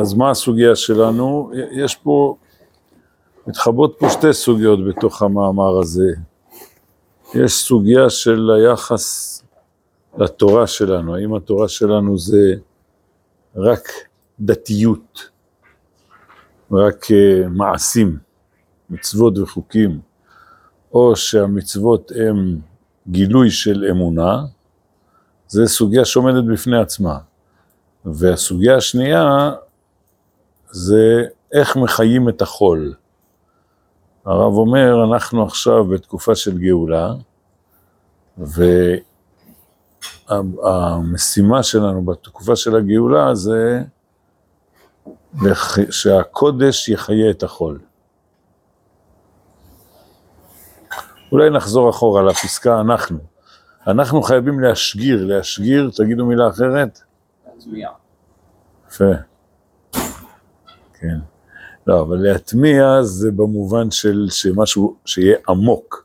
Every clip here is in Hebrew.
אז מה הסוגיה שלנו? יש פה, מתחברות פה שתי סוגיות בתוך המאמר הזה. יש סוגיה של היחס לתורה שלנו, האם התורה שלנו זה רק דתיות, רק uh, מעשים, מצוות וחוקים, או שהמצוות הם גילוי של אמונה, זה סוגיה שעומדת בפני עצמה. והסוגיה השנייה זה איך מחיים את החול. הרב אומר, אנחנו עכשיו בתקופה של גאולה, והמשימה שלנו בתקופה של הגאולה זה שהקודש יחיה את החול. אולי נחזור אחורה לפסקה אנחנו. אנחנו חייבים להשגיר, להשגיר, תגידו מילה אחרת? להטמיע. יפה. כן. לא, אבל להטמיע זה במובן של שמשהו שיהיה עמוק.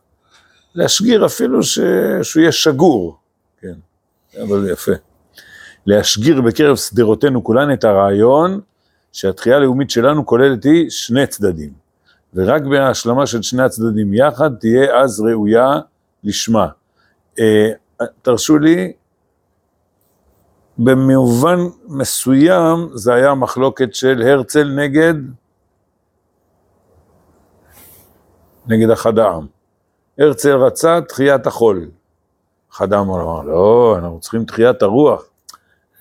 להשגיר אפילו ש... שהוא יהיה שגור, כן, אבל יפה. להשגיר בקרב שדרותינו כולן את הרעיון שהתחייה הלאומית שלנו כוללת היא שני צדדים, ורק בהשלמה של שני הצדדים יחד תהיה אז ראויה לשמה. אה, תרשו לי, במובן מסוים זה היה מחלוקת של הרצל נגד, נגד אחד העם. הרצל רצה תחיית החול. אחד העם אמר, לא, אנחנו צריכים תחיית הרוח.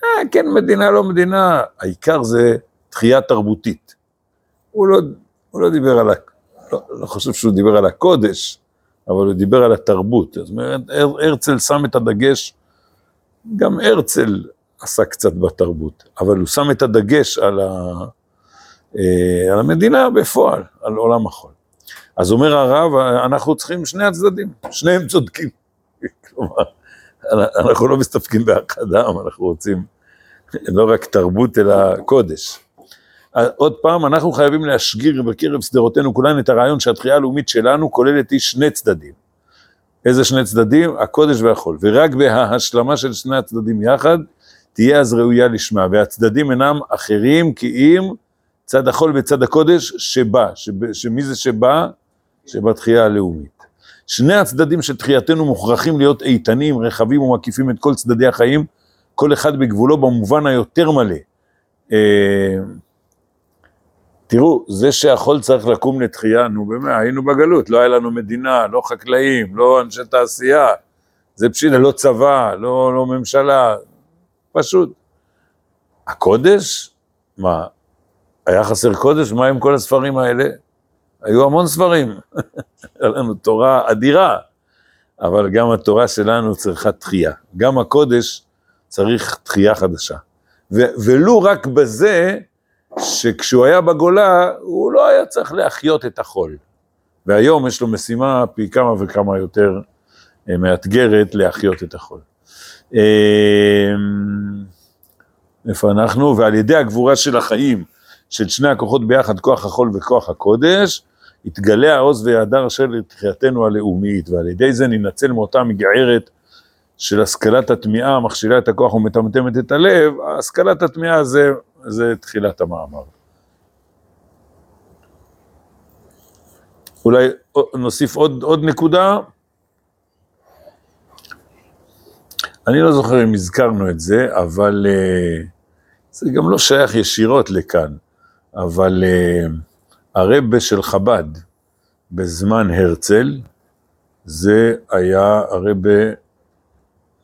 אה, כן, מדינה, לא מדינה, העיקר זה תחייה תרבותית. הוא לא, הוא לא דיבר על, ה... לא, לא חושב שהוא דיבר על הקודש, אבל הוא דיבר על התרבות. זאת אומרת, הרצל שם את הדגש, גם הרצל עשה קצת בתרבות, אבל הוא שם את הדגש על, ה, אה, על המדינה בפועל, על עולם החול. אז אומר הרב, אנחנו צריכים שני הצדדים, שניהם צודקים. כלומר, אנחנו לא מסתפקים באחד העם, אנחנו רוצים לא רק תרבות אלא קודש. עוד פעם, אנחנו חייבים להשגיר בקרב שדרותינו כולן את הרעיון שהתחייה הלאומית שלנו כוללת היא שני צדדים. איזה שני צדדים? הקודש והחול. ורק בהשלמה של שני הצדדים יחד, תהיה אז ראויה לשמה. והצדדים אינם אחרים כי אם צד החול וצד הקודש שבא. שמי זה שבא? שבתחייה הלאומית. שני הצדדים של תחייתנו מוכרחים להיות איתנים, רחבים ומקיפים את כל צדדי החיים, כל אחד בגבולו במובן היותר מלא. אה, תראו, זה שהחול צריך לקום לתחייה, נו באמת, היינו בגלות, לא היה לנו מדינה, לא חקלאים, לא אנשי תעשייה, זה פשיטה, לא צבא, לא, לא ממשלה, פשוט. הקודש? מה, היה חסר קודש? מה עם כל הספרים האלה? היו המון ספרים, היה לנו תורה אדירה, אבל גם התורה שלנו צריכה תחייה. גם הקודש צריך תחייה חדשה. ו- ולו רק בזה, שכשהוא היה בגולה, הוא לא היה צריך להחיות את החול. והיום יש לו משימה פי כמה וכמה יותר אה, מאתגרת להחיות את החול. אה, איפה אנחנו? ועל ידי הגבורה של החיים, של שני הכוחות ביחד, כוח החול וכוח הקודש, יתגלה העוז וההדר של תחייתנו הלאומית, ועל ידי זה ננצל מאותה מגערת של השכלת התמיהה, מכשילה את הכוח ומטמטמת את הלב, השכלת התמיהה זה, זה תחילת המאמר. אולי נוסיף עוד, עוד נקודה. אני לא זוכר אם הזכרנו את זה, אבל uh, זה גם לא שייך ישירות לכאן, אבל uh, הרבה של חב"ד בזמן הרצל, זה היה הרבה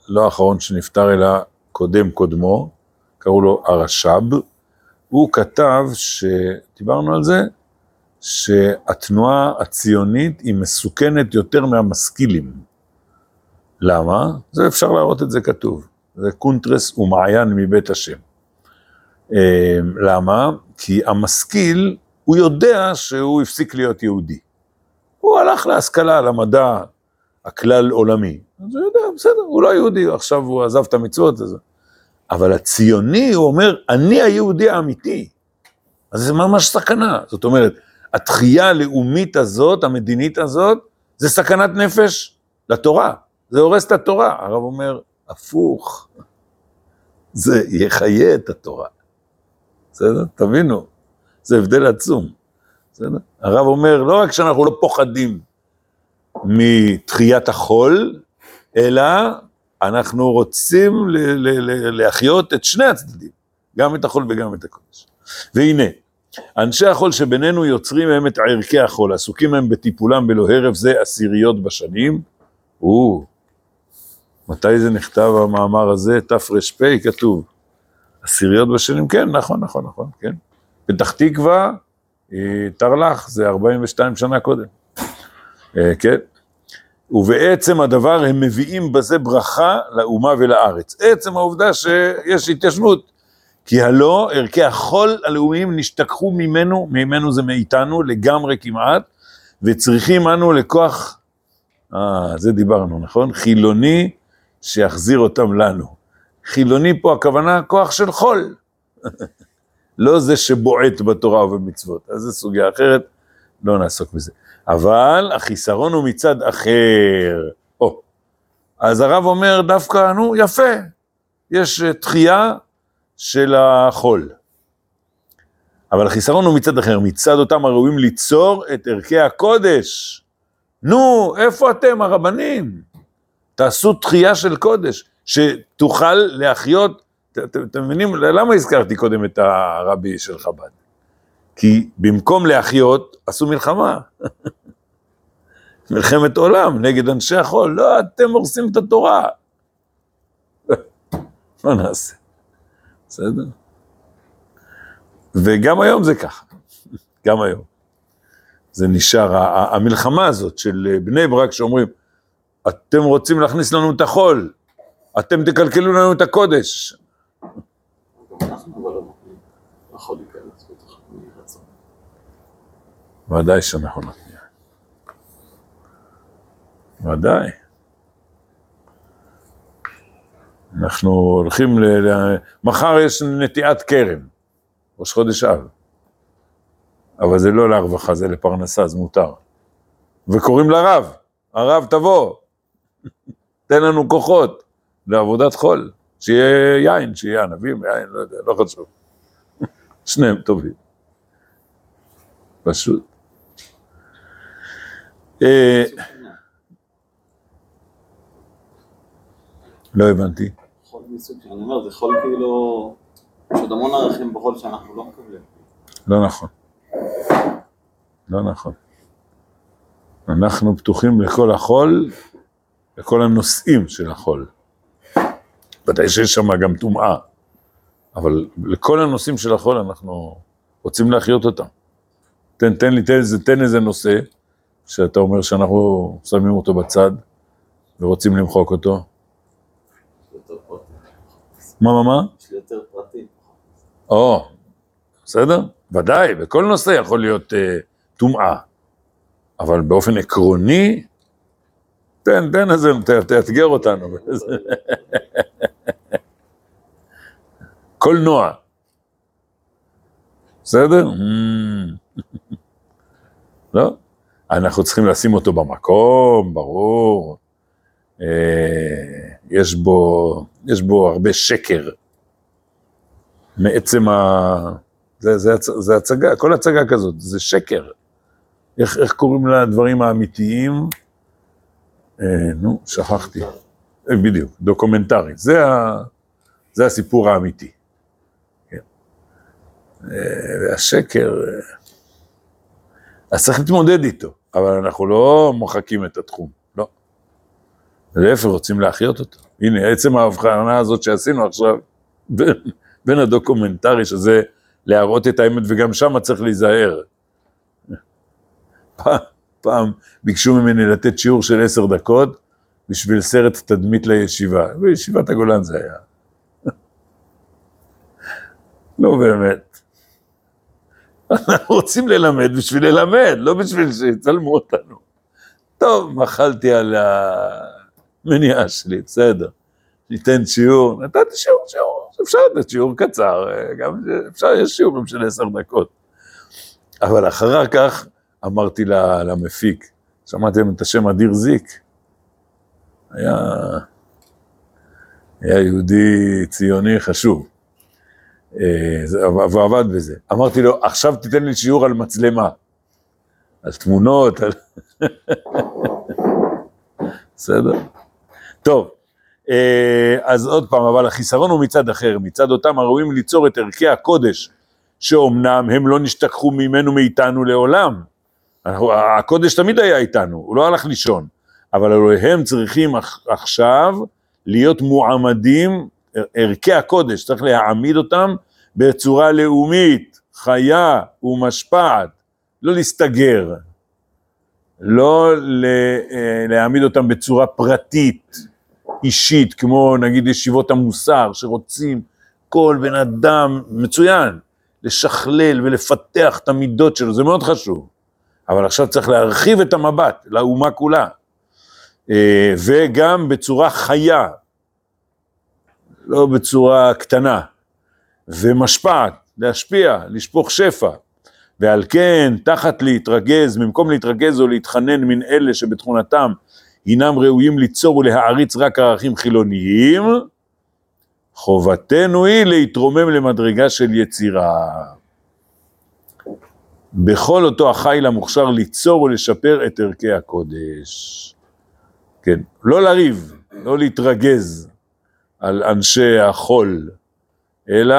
לא האחרון שנפטר אלא קודם קודמו, קראו לו הרש"ב, הוא כתב, דיברנו על זה, שהתנועה הציונית היא מסוכנת יותר מהמשכילים. למה? זה אפשר להראות את זה כתוב. זה קונטרס ומעיין מבית השם. אה, למה? כי המשכיל הוא יודע שהוא הפסיק להיות יהודי. הוא הלך להשכלה, למדע הכלל עולמי. אז הוא יודע, בסדר, הוא לא יהודי, עכשיו הוא עזב את המצוות. הזה. אבל הציוני, הוא אומר, אני היהודי האמיתי. אז זה ממש סכנה. זאת אומרת, התחייה הלאומית הזאת, המדינית הזאת, זה סכנת נפש לתורה. זה הורס את התורה. הרב אומר, הפוך, זה יחיה את התורה. בסדר? תבינו, זה הבדל עצום. בסדר? הרב אומר, לא רק שאנחנו לא פוחדים מתחיית החול, אלא אנחנו רוצים להחיות את שני הצדדים, גם את החול וגם את הקודש. והנה, אנשי החול שבינינו יוצרים הם את ערכי החול, עסוקים הם בטיפולם בלא הרף זה עשיריות בשנים. או, מתי זה נכתב המאמר הזה? תר"פ כתוב. עשיריות בשנים, כן, נכון, נכון, נכון, כן. פתח תקווה, אה, תרל"ח, זה 42 שנה קודם. אה, כן. ובעצם הדבר הם מביאים בזה ברכה לאומה ולארץ. עצם העובדה שיש התיישבות. כי הלא ערכי החול הלאומיים נשתכחו ממנו, ממנו זה מאיתנו לגמרי כמעט, וצריכים אנו לכוח, אה, זה דיברנו, נכון? חילוני שיחזיר אותם לנו. חילוני פה הכוונה כוח של חול, לא זה שבועט בתורה ובמצוות, אז זו סוגיה אחרת, לא נעסוק בזה. אבל החיסרון הוא מצד אחר. או, אז הרב אומר דווקא, נו, יפה, יש תחייה של החול. אבל החיסרון הוא מצד אחר, מצד אותם הראויים ליצור את ערכי הקודש. נו, איפה אתם הרבנים? תעשו תחייה של קודש, שתוכל להחיות, אתם מבינים, למה הזכרתי קודם את הרבי של חב"ד? כי במקום להחיות, עשו מלחמה. מלחמת עולם נגד אנשי החול, לא, אתם הורסים את התורה. מה נעשה? בסדר? וגם היום זה ככה, גם היום. זה נשאר, המלחמה הזאת של בני ברק שאומרים, אתם רוצים להכניס לנו את החול, אתם תקלקלו לנו את הקודש. ודאי שאנחנו נותנים. ודאי. אנחנו הולכים ל... ל... מחר יש נטיעת כרם, ראש חודש אב. אבל זה לא להרווחה, זה לפרנסה, זה מותר. וקוראים לרב, הרב תבוא, תן לנו כוחות לעבודת חול, שיהיה יין, שיהיה ענבים, יין, לא יודע, לא חשוב. שניהם טובים. פשוט. אה, לא הבנתי. חול מסוג שאני אומר, זה חול כאילו, יש עוד המון ערכים בחול שאנחנו לא מקבלים. לא נכון. לא נכון. אנחנו פתוחים לכל החול, לכל הנושאים של החול. ודאי שיש שם גם טומאה, אבל לכל הנושאים של החול אנחנו רוצים להחיות אותם. תן, תן לי, תן איזה, תן איזה נושא שאתה אומר שאנחנו שמים אותו בצד ורוצים למחוק אותו. מה, מה, מה? יש לי יותר פרטים. או, בסדר? ודאי, בכל נושא יכול להיות אה, טומאה, אבל באופן עקרוני, תן, תן איזה, תאתגר אותנו. קולנוע. בסדר? Mm. לא? אנחנו צריכים לשים אותו במקום, ברור. אה, יש בו, יש בו הרבה שקר. מעצם ה... זה, זה, זה הצגה, כל הצגה כזאת, זה שקר. איך, איך קוראים לדברים האמיתיים? אה, נו, שכחתי. אה, בדיוק, דוקומנטרי. זה, ה, זה הסיפור האמיתי. כן. אה, והשקר, אז צריך להתמודד איתו, אבל אנחנו לא מוחקים את התחום, לא. להפך, רוצים להחיות אותו. הנה, עצם ההבחנה הזאת שעשינו עכשיו, בין, בין הדוקומנטרי, שזה להראות את האמת, וגם שם צריך להיזהר. פעם, ביקשו ממני לתת שיעור של עשר דקות בשביל סרט תדמית לישיבה. בישיבת הגולן זה היה. לא באמת. אנחנו רוצים ללמד בשביל ללמד, לא בשביל שיצלמו אותנו. טוב, מחלתי על המניעה שלי, בסדר. ניתן שיעור, נתתי שיעור, שיעור, אפשר לתת שיעור קצר, גם אפשר, יש שיעורים של עשר דקות. אבל אחר כך אמרתי למפיק, שמעתם את השם אדיר זיק? היה, היה יהודי ציוני חשוב. אה, זה- והוא עבד בזה. אמרתי לו, עכשיו תיתן לי שיעור על מצלמה. על תמונות, על... בסדר? טוב, אה, אז עוד פעם, אבל החיסרון הוא מצד אחר, מצד אותם הראויים ליצור את ערכי הקודש, שאומנם הם לא נשתכחו ממנו מאיתנו לעולם. אנחנו, הקודש תמיד היה איתנו, הוא לא הלך לישון, אבל הלוא הם צריכים עכ- עכשיו להיות מועמדים, ערכי הקודש, צריך להעמיד אותם בצורה לאומית, חיה ומשפעת, לא להסתגר, לא אה, להעמיד אותם בצורה פרטית, אישית, כמו נגיד ישיבות המוסר, שרוצים כל בן אדם, מצוין, לשכלל ולפתח את המידות שלו, זה מאוד חשוב. אבל עכשיו צריך להרחיב את המבט לאומה כולה. אה, וגם בצורה חיה, לא בצורה קטנה, ומשפעת, להשפיע, לשפוך שפע. ועל כן, תחת להתרגז, במקום להתרגז או להתחנן מן אלה שבתכונתם הינם ראויים ליצור ולהעריץ רק ערכים חילוניים, חובתנו היא להתרומם למדרגה של יצירה. בכל אותו החיל המוכשר ליצור ולשפר את ערכי הקודש. כן, לא לריב, לא להתרגז על אנשי החול, אלא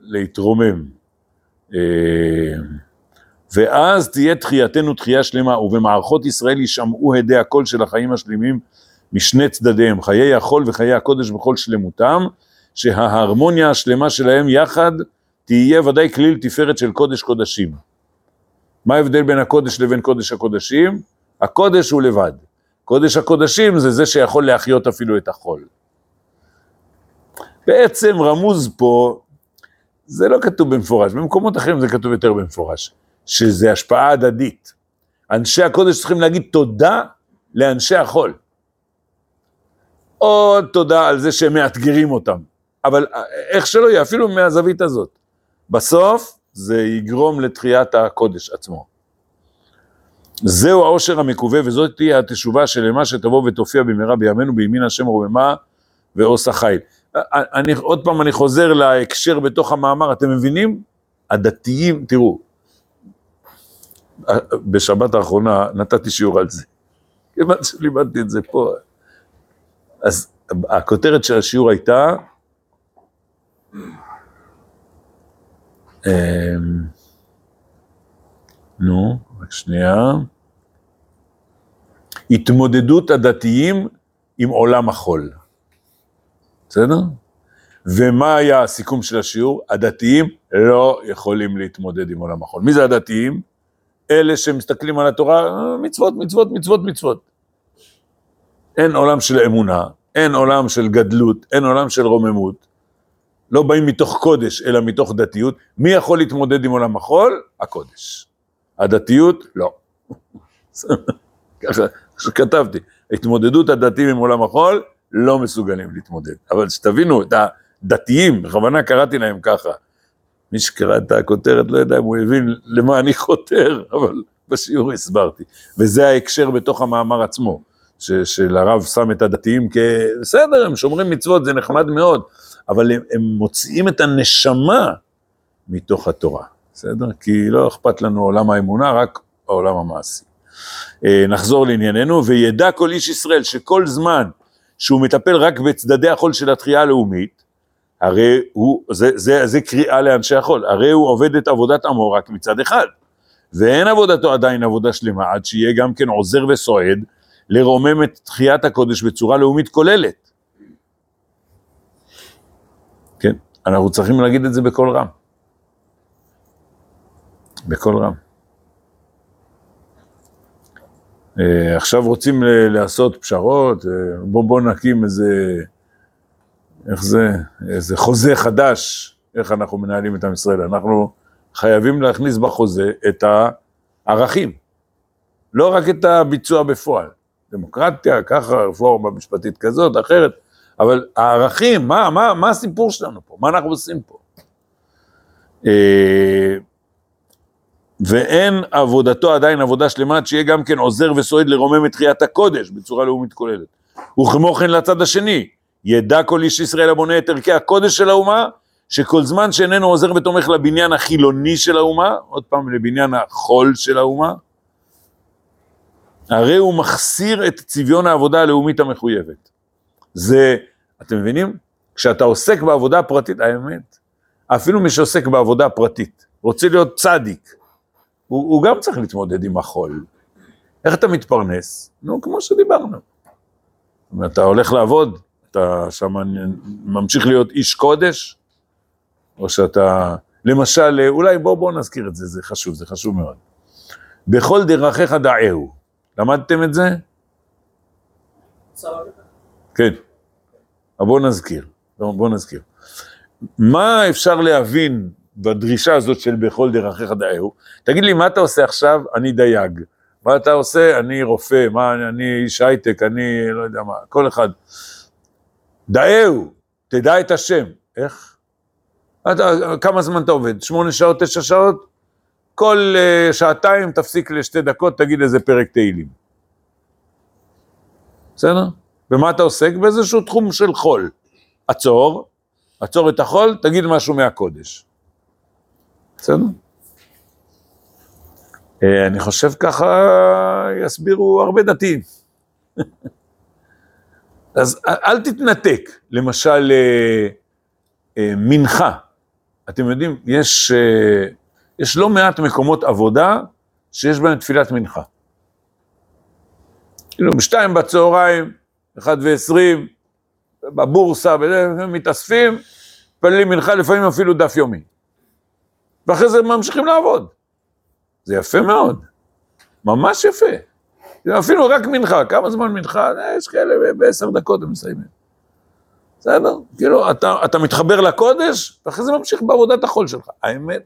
להתרומם. אה, ואז תהיה תחייתנו תחייה שלמה, ובמערכות ישראל יישמעו הדי הקול של החיים השלמים משני צדדיהם, חיי החול וחיי הקודש בכל שלמותם, שההרמוניה השלמה שלהם יחד תהיה ודאי כליל תפארת של קודש קודשים. מה ההבדל בין הקודש לבין קודש הקודשים? הקודש הוא לבד. קודש הקודשים זה זה שיכול להחיות אפילו את החול. בעצם רמוז פה, זה לא כתוב במפורש, במקומות אחרים זה כתוב יותר במפורש, שזה השפעה הדדית. אנשי הקודש צריכים להגיד תודה לאנשי החול. עוד תודה על זה שהם מאתגרים אותם, אבל איך שלא יהיה, אפילו מהזווית הזאת. בסוף זה יגרום לתחיית הקודש עצמו. זהו העושר המקווה וזאת תהיה התשובה שלמה שתבוא ותופיע במהרה בימינו בימין השם רוממה ועושה חיל. אני, עוד פעם אני חוזר להקשר בתוך המאמר, אתם מבינים? הדתיים, תראו, בשבת האחרונה נתתי שיעור על זה. כיוון שלימדתי את זה פה. אז הכותרת של השיעור הייתה, נו, רק שנייה. התמודדות הדתיים עם עולם החול. בסדר? ומה היה הסיכום של השיעור? הדתיים לא יכולים להתמודד עם עולם החול. מי זה הדתיים? אלה שמסתכלים על התורה, מצוות, מצוות, מצוות, מצוות. אין עולם של אמונה, אין עולם של גדלות, אין עולם של רוממות. לא באים מתוך קודש, אלא מתוך דתיות. מי יכול להתמודד עם עולם החול? הקודש. הדתיות, לא. ככה שכתבתי, התמודדות הדתיים עם עולם החול, לא מסוגלים להתמודד. אבל שתבינו, את הדתיים, בכוונה קראתי להם ככה. מי שקרא את הכותרת לא יודע אם הוא הבין למה אני חותר, אבל בשיעור הסברתי. וזה ההקשר בתוך המאמר עצמו, ש- של הרב שם את הדתיים כ... בסדר, הם שומרים מצוות, זה נחמד מאוד, אבל הם, הם מוציאים את הנשמה מתוך התורה, בסדר? כי לא אכפת לנו עולם האמונה, רק העולם המעשי. אה, נחזור לענייננו, וידע כל איש ישראל שכל זמן שהוא מטפל רק בצדדי החול של התחייה הלאומית, הרי הוא, זה, זה, זה קריאה לאנשי החול, הרי הוא עובד את עבודת עמו רק מצד אחד, ואין עבודתו עדיין עבודה שלמה, עד שיהיה גם כן עוזר וסועד לרומם את תחיית הקודש בצורה לאומית כוללת. כן, אנחנו צריכים להגיד את זה בקול רם. בקול רם. Uh, עכשיו רוצים uh, לעשות פשרות, uh, בוא בוא נקים איזה, איך זה, איזה חוזה חדש, איך אנחנו מנהלים את עם ישראל. אנחנו חייבים להכניס בחוזה את הערכים, לא רק את הביצוע בפועל. דמוקרטיה, ככה, רפורמה משפטית כזאת, אחרת, אבל הערכים, מה, מה, מה הסיפור שלנו פה? מה אנחנו עושים פה? Uh, ואין עבודתו עדיין עבודה שלמה, שיהיה גם כן עוזר וסועד לרומם את תחיית הקודש בצורה לאומית כוללת. וכמו כן לצד השני, ידע כל איש ישראל הבונה את ערכי הקודש של האומה, שכל זמן שאיננו עוזר ותומך לבניין החילוני של האומה, עוד פעם לבניין החול של האומה, הרי הוא מחסיר את צביון העבודה הלאומית המחויבת. זה, אתם מבינים? כשאתה עוסק בעבודה הפרטית, האמת, אפילו מי שעוסק בעבודה פרטית, רוצה להיות צדיק, הוא, הוא גם צריך להתמודד עם החול. איך אתה מתפרנס? נו, כמו שדיברנו. אתה הולך לעבוד, אתה שם ממשיך להיות איש קודש, או שאתה, למשל, אולי בואו בוא נזכיר את זה, זה חשוב, זה חשוב מאוד. בכל דרכיך דעהו. למדתם את זה? כן. אבל בואו נזכיר, בואו נזכיר. מה אפשר להבין בדרישה הזאת של בכל דרכיך דעהו? תגיד לי, מה אתה עושה עכשיו? אני דייג. מה אתה עושה? אני רופא, מה, אני איש הייטק, אני לא יודע מה, כל אחד. דעהו, תדע את השם. איך? אתה, כמה זמן אתה עובד? שמונה שעות, תשע שעות? כל uh, שעתיים תפסיק לשתי דקות, תגיד איזה פרק תהילים. בסדר? ומה אתה עוסק? באיזשהו תחום של חול. עצור, עצור את החול, תגיד משהו מהקודש. בסדר? אה, אני חושב ככה יסבירו הרבה דתיים. אז אל תתנתק, למשל אה, אה, מנחה. אתם יודעים, יש, יש לא מעט מקומות עבודה שיש בהם תפילת מנחה. כאילו, בשתיים בצהריים, אחד ועשרים, בבורסה, מתאספים, מתפללים מנחה, לפעמים אפילו דף יומי. ואחרי זה ממשיכים לעבוד. זה יפה מאוד, ממש יפה. אפילו רק מנחה, כמה זמן מנחה? יש כאלה בעשר דקות הם מסיימים. בסדר? כאילו, אתה, אתה מתחבר לקודש, ואחרי זה ממשיך בעבודת החול שלך. האמת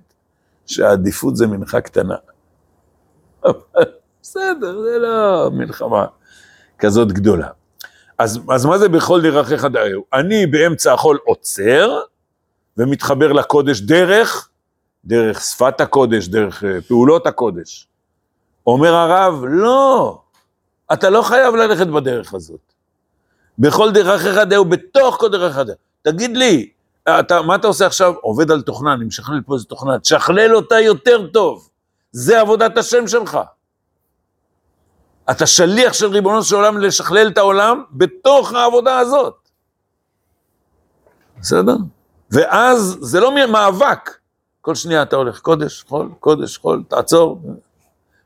שהעדיפות זה מנחה קטנה. בסדר, זה לא מלחמה כזאת גדולה. אז, אז מה זה בכל דרכיך דאהו? אני באמצע החול עוצר, ומתחבר לקודש דרך דרך שפת הקודש, דרך אה, פעולות הקודש. אומר הרב, לא, אתה לא חייב ללכת בדרך הזאת. בכל אחרת דהו, בתוך כל דרך אחרת. תגיד לי, אתה, מה אתה עושה עכשיו? עובד על תוכנה, אני משכלל פה איזה תוכנה, תשכלל אותה יותר טוב. זה עבודת השם שלך. אתה שליח של ריבונו של עולם לשכלל את העולם בתוך העבודה הזאת. בסדר? ואז זה לא מאבק, כל שנייה אתה הולך, קודש, חול, קודש, חול, תעצור.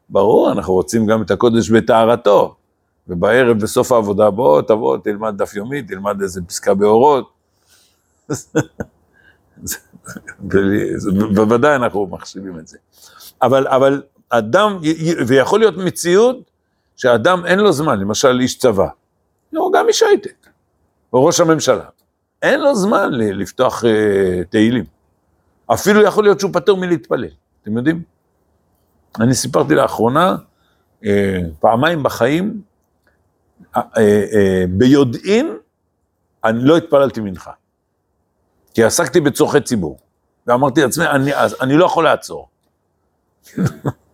ברור, אנחנו רוצים גם את הקודש בטהרתו. ובערב, בסוף העבודה, בוא, תבוא, תלמד דף יומי, תלמד איזה פסקה באורות. בוודאי אנחנו מחשיבים את זה. אבל, אבל אדם, ויכול להיות מציאות שאדם אין לו זמן, למשל איש צבא, או גם איש הייטק, או ראש הממשלה, אין לו זמן לפתוח uh, תהילים. אפילו יכול להיות שהוא פטור מלהתפלל, אתם יודעים? אני סיפרתי לאחרונה, אה, פעמיים בחיים, אה, אה, ביודעין, אני לא התפללתי מנחה. כי עסקתי בצורכי ציבור. ואמרתי לעצמי, אני, אני לא יכול לעצור.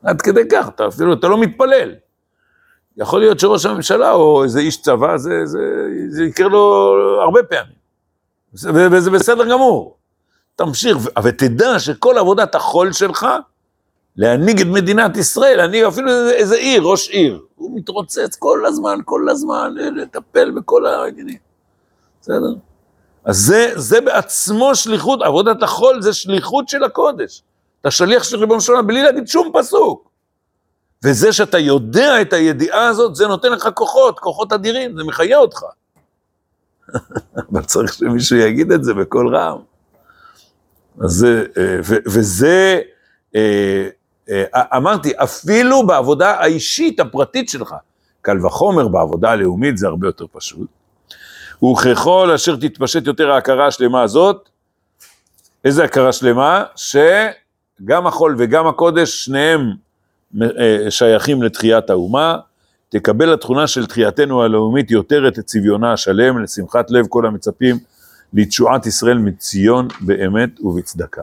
עד כדי כך, אתה אפילו, אתה לא מתפלל. יכול להיות שראש הממשלה או איזה איש צבא, זה, זה, זה יקרה לו הרבה פעמים. וזה בסדר גמור. תמשיך, ותדע שכל עבודת החול שלך, להנהיג את מדינת ישראל, להנהיג אפילו איזה, איזה עיר, ראש עיר, הוא מתרוצץ כל הזמן, כל הזמן, לטפל בכל העניינים, בסדר? אז זה, זה בעצמו שליחות, עבודת החול זה שליחות של הקודש. אתה שליח של ריבונו של עולם בלי להגיד שום פסוק. וזה שאתה יודע את הידיעה הזאת, זה נותן לך כוחות, כוחות אדירים, זה מחיה אותך. אבל צריך שמישהו יגיד את זה בקול רם. זה, אה, וזה, אה, אה, אמרתי, אפילו בעבודה האישית הפרטית שלך, קל וחומר בעבודה הלאומית זה הרבה יותר פשוט. וככל אשר תתפשט יותר ההכרה השלמה הזאת, איזה הכרה שלמה? שגם החול וגם הקודש, שניהם שייכים לתחיית האומה, תקבל התכונה של תחייתנו הלאומית יותר את צביונה השלם, לשמחת לב כל המצפים לתשועת ישראל מציון באמת ובצדקה.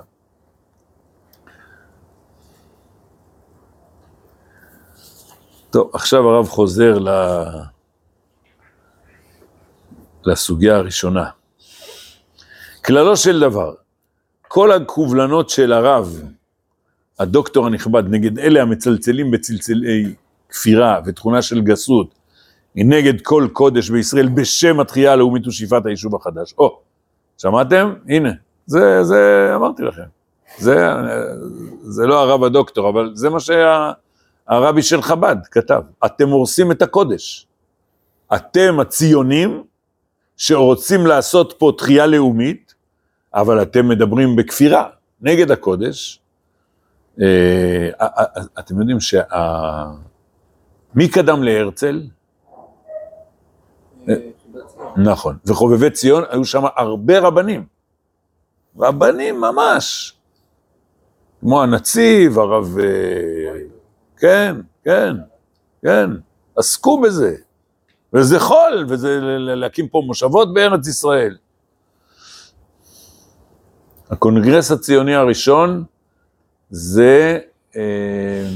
טוב, עכשיו הרב חוזר ל... לסוגיה הראשונה. כללו של דבר, כל הקובלנות של הרב, הדוקטור הנכבד, נגד אלה המצלצלים בצלצלי כפירה ותכונה של גסות, היא נגד כל קודש בישראל בשם התחייה הלאומית ושאיפת היישוב החדש. או, שמעתם? הנה, זה, זה, אמרתי לכם. זה, זה לא הרב הדוקטור, אבל זה מה שהרבי של חב"ד כתב. אתם הורסים את הקודש. אתם הציונים שרוצים לעשות פה תחייה לאומית, אבל אתם מדברים בכפירה נגד הקודש. אה, אה, אה, אתם יודעים שה... מי קדם להרצל? נכון, וחובבי ציון, היו שם הרבה רבנים. רבנים ממש. כמו הנציב, הרב... כן, כן, כן, עסקו בזה. וזה חול, וזה להקים פה מושבות בארץ ישראל. הקונגרס הציוני הראשון זה אה,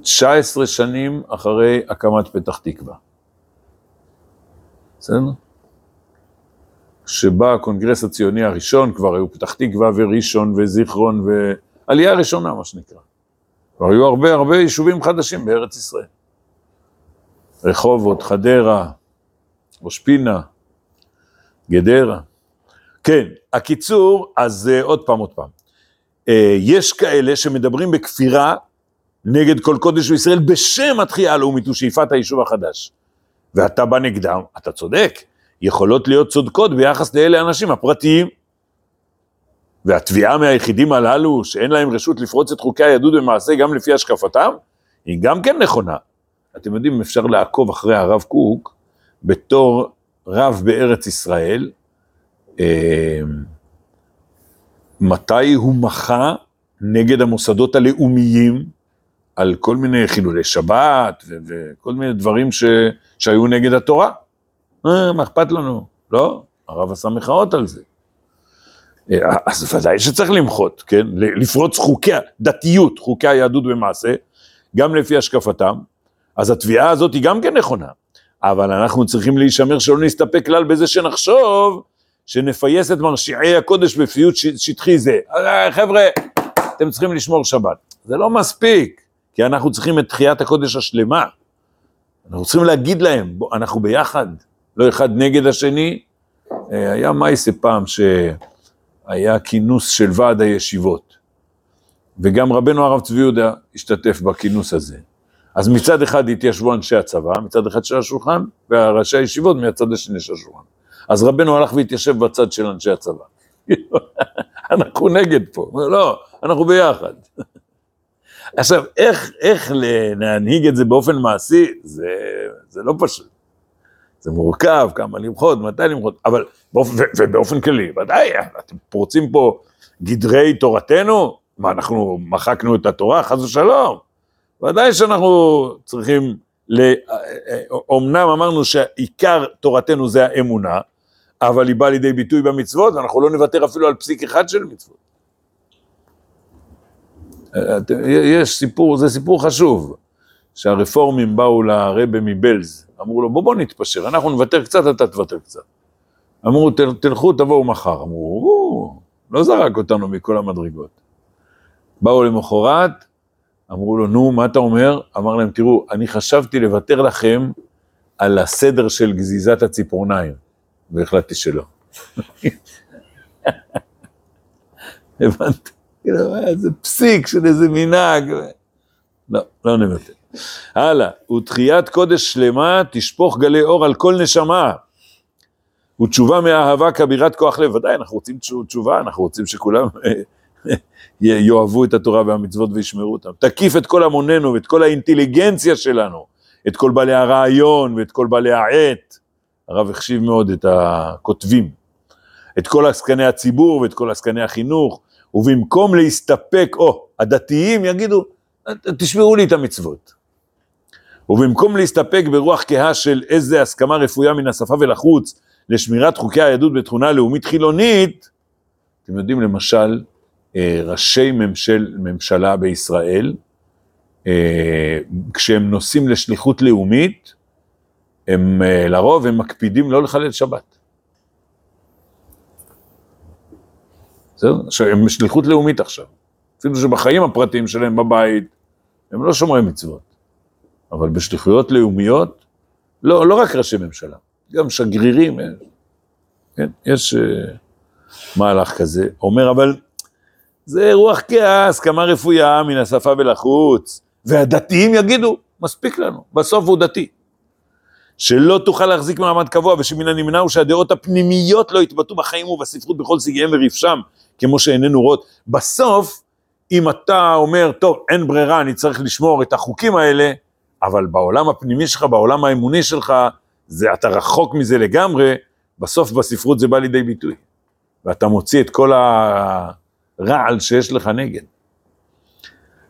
19 שנים אחרי הקמת פתח תקווה. בסדר? כשבא הקונגרס הציוני הראשון, כבר היו פתח תקווה וראשון וזיכרון ועלייה ראשונה, מה שנקרא. כבר היו הרבה הרבה יישובים חדשים בארץ ישראל. רחובות, חדרה, ראש פינה, גדרה. כן, הקיצור, אז uh, עוד פעם, עוד פעם. Uh, יש כאלה שמדברים בכפירה נגד כל קודש בישראל בשם התחייה הלאומית ושאיפת היישוב החדש. ואתה בא נגדם, אתה צודק, יכולות להיות צודקות ביחס לאלה האנשים הפרטיים. והתביעה מהיחידים הללו, שאין להם רשות לפרוץ את חוקי היהדות במעשה גם לפי השקפתם, היא גם כן נכונה. אתם יודעים, אפשר לעקוב אחרי הרב קוק בתור רב בארץ ישראל, אה, מתי הוא מחה נגד המוסדות הלאומיים על כל מיני חילולי שבת וכל מיני דברים ש, שהיו נגד התורה. אה, מה אכפת לנו? לא, הרב עשה מחאות על זה. אה, אז ודאי שצריך למחות, כן? לפרוץ חוקי הדתיות, חוקי היהדות במעשה, גם לפי השקפתם, אז התביעה הזאת היא גם כן נכונה, אבל אנחנו צריכים להישמר שלא נסתפק כלל בזה שנחשוב שנפייס את מרשיעי הקודש בפיוט שטחי זה. אה, חבר'ה, אתם צריכים לשמור שבת. זה לא מספיק, כי אנחנו צריכים את תחיית הקודש השלמה. אנחנו צריכים להגיד להם, בוא, אנחנו ביחד, לא אחד נגד השני. אה, היה מייסה פעם שהיה כינוס של ועד הישיבות, וגם רבנו הרב צבי יהודה השתתף בכינוס הזה. אז מצד אחד התיישבו אנשי הצבא, מצד אחד של השולחן, וראשי הישיבות מהצד השני של השולחן. אז רבנו הלך והתיישב בצד של אנשי הצבא. אנחנו נגד פה, לא, אנחנו ביחד. עכשיו, איך, איך להנהיג את זה באופן מעשי, זה, זה לא פשוט. זה מורכב, כמה למחות, מתי למחות, אבל באופן, ובאופן כללי, ודאי, אתם פורצים פה גדרי תורתנו, מה, אנחנו מחקנו את התורה, חס ושלום. ודאי שאנחנו צריכים, אומנם אמרנו שעיקר תורתנו זה האמונה, אבל היא באה לידי ביטוי במצוות, ואנחנו לא נוותר אפילו על פסיק אחד של מצוות. יש סיפור, זה סיפור חשוב, שהרפורמים באו לרבה מבלז, אמרו לו, בוא בוא נתפשר, אנחנו נוותר קצת, אתה תוותר קצת. אמרו, תלכו, תבואו מחר. אמרו, לא זרק אותנו מכל המדרגות. באו למחרת, אמרו לו, נו, מה אתה אומר? אמר להם, תראו, אני חשבתי לוותר לכם על הסדר של גזיזת הציפורניים, והחלטתי שלא. הבנת? כאילו, איזה פסיק של איזה מנהג. לא, לא נוותר. הלאה, ותחיית קודש שלמה תשפוך גלי אור על כל נשמה. ותשובה מאהבה כבירת כוח לב. ודאי, אנחנו רוצים תשובה, אנחנו רוצים שכולם יאהבו את התורה והמצוות וישמרו אותם. תקיף את כל המוננו ואת כל האינטליגנציה שלנו, את כל בעלי הרעיון ואת כל בעלי העת. הרב החשיב מאוד את הכותבים. את כל עסקני הציבור ואת כל עסקני החינוך, ובמקום להסתפק, או, הדתיים יגידו, תשמעו לי את המצוות. ובמקום להסתפק ברוח כהה של איזה הסכמה רפויה מן השפה ולחוץ לשמירת חוקי היהדות בתכונה לאומית חילונית, אתם יודעים למשל, אה, ראשי ממשל, ממשלה בישראל, אה, כשהם נוסעים לשליחות לאומית, הם אה, לרוב הם מקפידים לא לחלל שבת. בסדר? שהם בשליחות לאומית עכשיו. אפילו שבחיים הפרטיים שלהם בבית, הם לא שומרי מצוות. אבל בשליחויות לאומיות, לא, לא רק ראשי ממשלה, גם שגרירים, יש, כן, יש uh, מהלך כזה. אומר, אבל זה רוח כעס, כמה רפויה מן השפה ולחוץ, והדתיים יגידו, מספיק לנו, בסוף הוא דתי. שלא תוכל להחזיק מעמד קבוע, ושמן הנמנע הוא שהדעות הפנימיות לא יתבטאו בחיים ובספרות בכל סגיהם ורפשם, כמו שעינינו רואות. בסוף, אם אתה אומר, טוב, אין ברירה, אני צריך לשמור את החוקים האלה, אבל בעולם הפנימי שלך, בעולם האמוני שלך, זה, אתה רחוק מזה לגמרי, בסוף בספרות זה בא לידי ביטוי. ואתה מוציא את כל הרעל שיש לך נגד.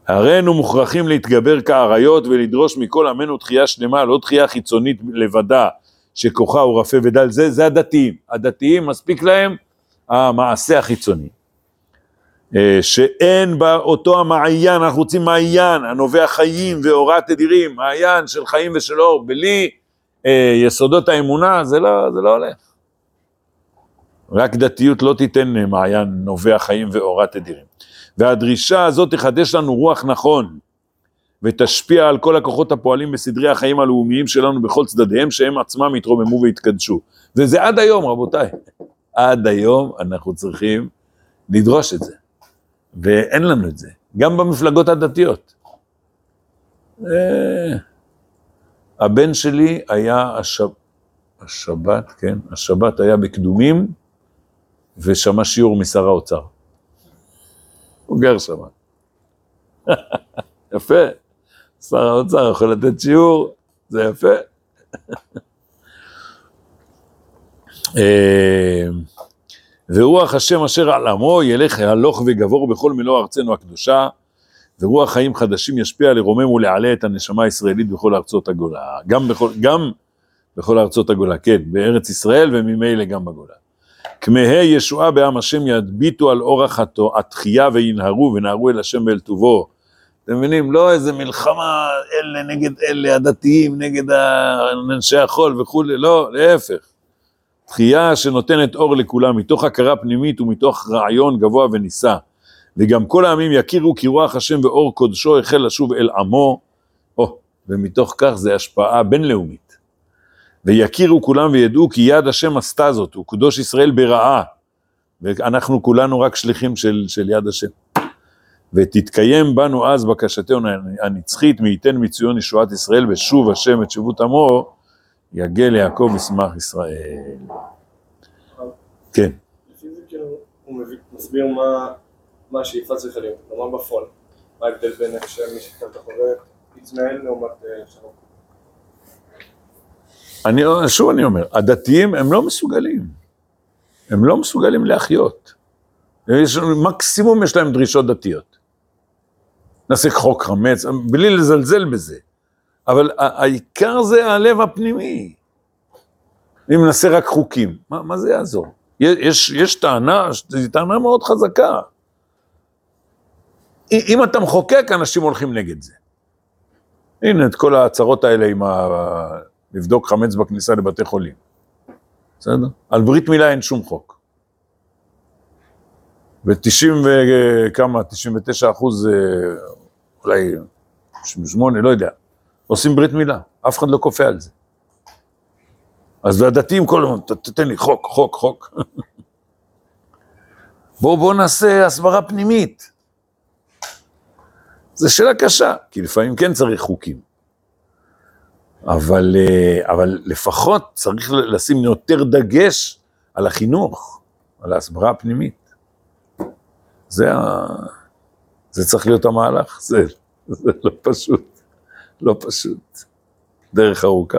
הרי אנו מוכרחים להתגבר כאריות ולדרוש מכל עמנו תחייה שלמה, לא תחייה חיצונית לבדה, שכוחה הוא רפה ודל, זה, זה הדתיים. הדתיים, מספיק להם המעשה החיצוני. אה, שאין בה אותו המעיין, אנחנו רוצים מעיין, הנובע חיים ואורת תדירים, מעיין של חיים ושל אור, בלי אה, יסודות האמונה, זה לא, זה לא הולך. רק דתיות לא תיתן מעיין נובע חיים ואורת תדירים. והדרישה הזאת תחדש לנו רוח נכון, ותשפיע על כל הכוחות הפועלים בסדרי החיים הלאומיים שלנו בכל צדדיהם, שהם עצמם יתרוממו ויתקדשו. וזה עד היום, רבותיי. עד היום אנחנו צריכים לדרוש את זה. ואין לנו את זה, גם במפלגות הדתיות. אה, הבן שלי היה השב... השבת, כן, השבת היה בקדומים, ושמע שיעור משר האוצר. הוא גר שם. יפה, שר האוצר יכול לתת שיעור, זה יפה. אה, ורוח השם אשר על עמו ילך הלוך וגבור בכל מלוא ארצנו הקדושה, ורוח חיים חדשים ישפיע לרומם ולעלה את הנשמה הישראלית בכל ארצות הגולה. גם בכל, גם בכל ארצות הגולה, כן, בארץ ישראל וממילא גם בגולה. כמהי ישועה בעם השם ידביטו על אורח התחייה וינהרו ונהרו אל השם ואל טובו. אתם מבינים? לא איזה מלחמה אלה נגד אלה, הדתיים נגד אנשי החול וכולי, לא, להפך. תחייה שנותנת אור לכולם, מתוך הכרה פנימית ומתוך רעיון גבוה ונישא. וגם כל העמים יכירו כי רוח השם ואור קודשו החל לשוב אל עמו, או, ומתוך כך זה השפעה בינלאומית. ויכירו כולם וידעו כי יד השם עשתה זאת, הוא קדוש ישראל ברעה, ואנחנו כולנו רק שליחים של, של יד השם. ותתקיים בנו אז בקשתנו הנצחית, מי ייתן מציון ישועת ישראל, ושוב השם את שבות עמו, יגל יעקב ישמח ישראל. כן. כאילו הוא מסביר מה, השאיפה צריכה להיות, כלומר בפועל. מה ההבדל בין איך שמי שכתב את החוברת יתנהל לעומת אה, שלום. אני, שוב אני אומר, הדתיים הם לא מסוגלים. הם לא מסוגלים להחיות. יש, מקסימום יש להם דרישות דתיות. נעשה חוק חמץ, בלי לזלזל בזה. אבל העיקר זה הלב הפנימי. אם נעשה רק חוקים, מה, מה זה יעזור? יש, יש טענה, זו טענה מאוד חזקה. אם אתה מחוקק, אנשים הולכים נגד זה. הנה, את כל ההצהרות האלה עם ה... לבדוק חמץ בכניסה לבתי חולים. בסדר? על ברית מילה אין שום חוק. ו-90 וכמה, 99 אחוז, אה, אולי 98, לא יודע, עושים ברית מילה, אף אחד לא כופה על זה. אז והדתיים כל הזמן, תתן לי חוק, חוק, חוק. בואו בוא נעשה הסברה פנימית. זו שאלה קשה, כי לפעמים כן צריך חוקים. אבל, אה, אבל לפחות צריך לשים יותר דגש על החינוך, על ההסברה הפנימית. זה, ה... זה צריך להיות המהלך, זה, זה לא פשוט. לא פשוט. דרך ארוכה.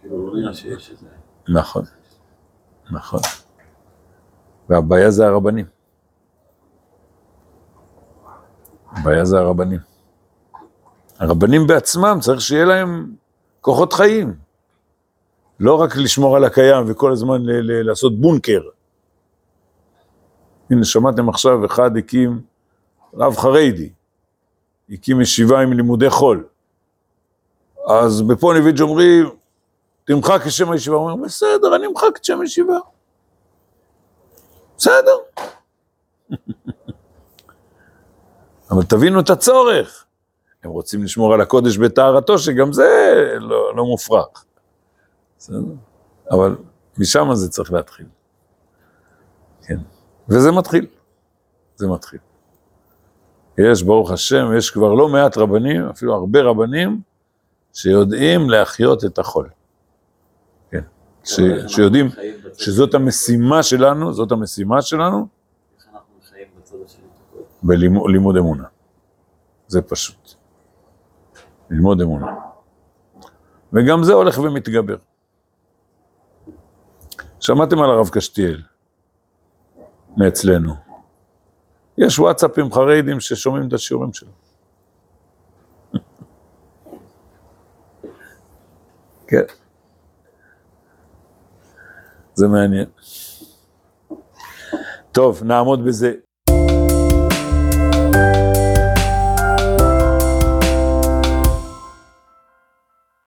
כאילו, לא נכון, נכון. והבעיה זה הרבנים. הבעיה זה הרבנים. הרבנים בעצמם, צריך שיהיה להם כוחות חיים. לא רק לשמור על הקיים וכל הזמן לעשות בונקר. הנה, שמעתם עכשיו, אחד הקים רב חרדי, הקים ישיבה עם לימודי חול. אז בפוניביץ' אומרים, תמחק את שם הישיבה, הוא אומר, בסדר, אני אמחק את שם הישיבה. בסדר. אבל תבינו את הצורך. הם רוצים לשמור על הקודש בטהרתו, שגם זה לא, לא מופרך. בסדר? אבל משם זה צריך להתחיל. כן. וזה מתחיל. זה מתחיל. יש, ברוך השם, יש כבר לא מעט רבנים, אפילו הרבה רבנים, שיודעים להחיות את החול. כן. ש, אנחנו שיודעים שזאת? המשימה שלנו, זאת המשימה שלנו, איך אנחנו חיים בצד השני? בלימוד אמונה. זה פשוט. ללמוד אמונה. וגם זה הולך ומתגבר. שמעתם על הרב קשתיאל מאצלנו. יש וואטסאפים חרדים ששומעים את השיעורים שלו. כן. זה מעניין. טוב, נעמוד בזה.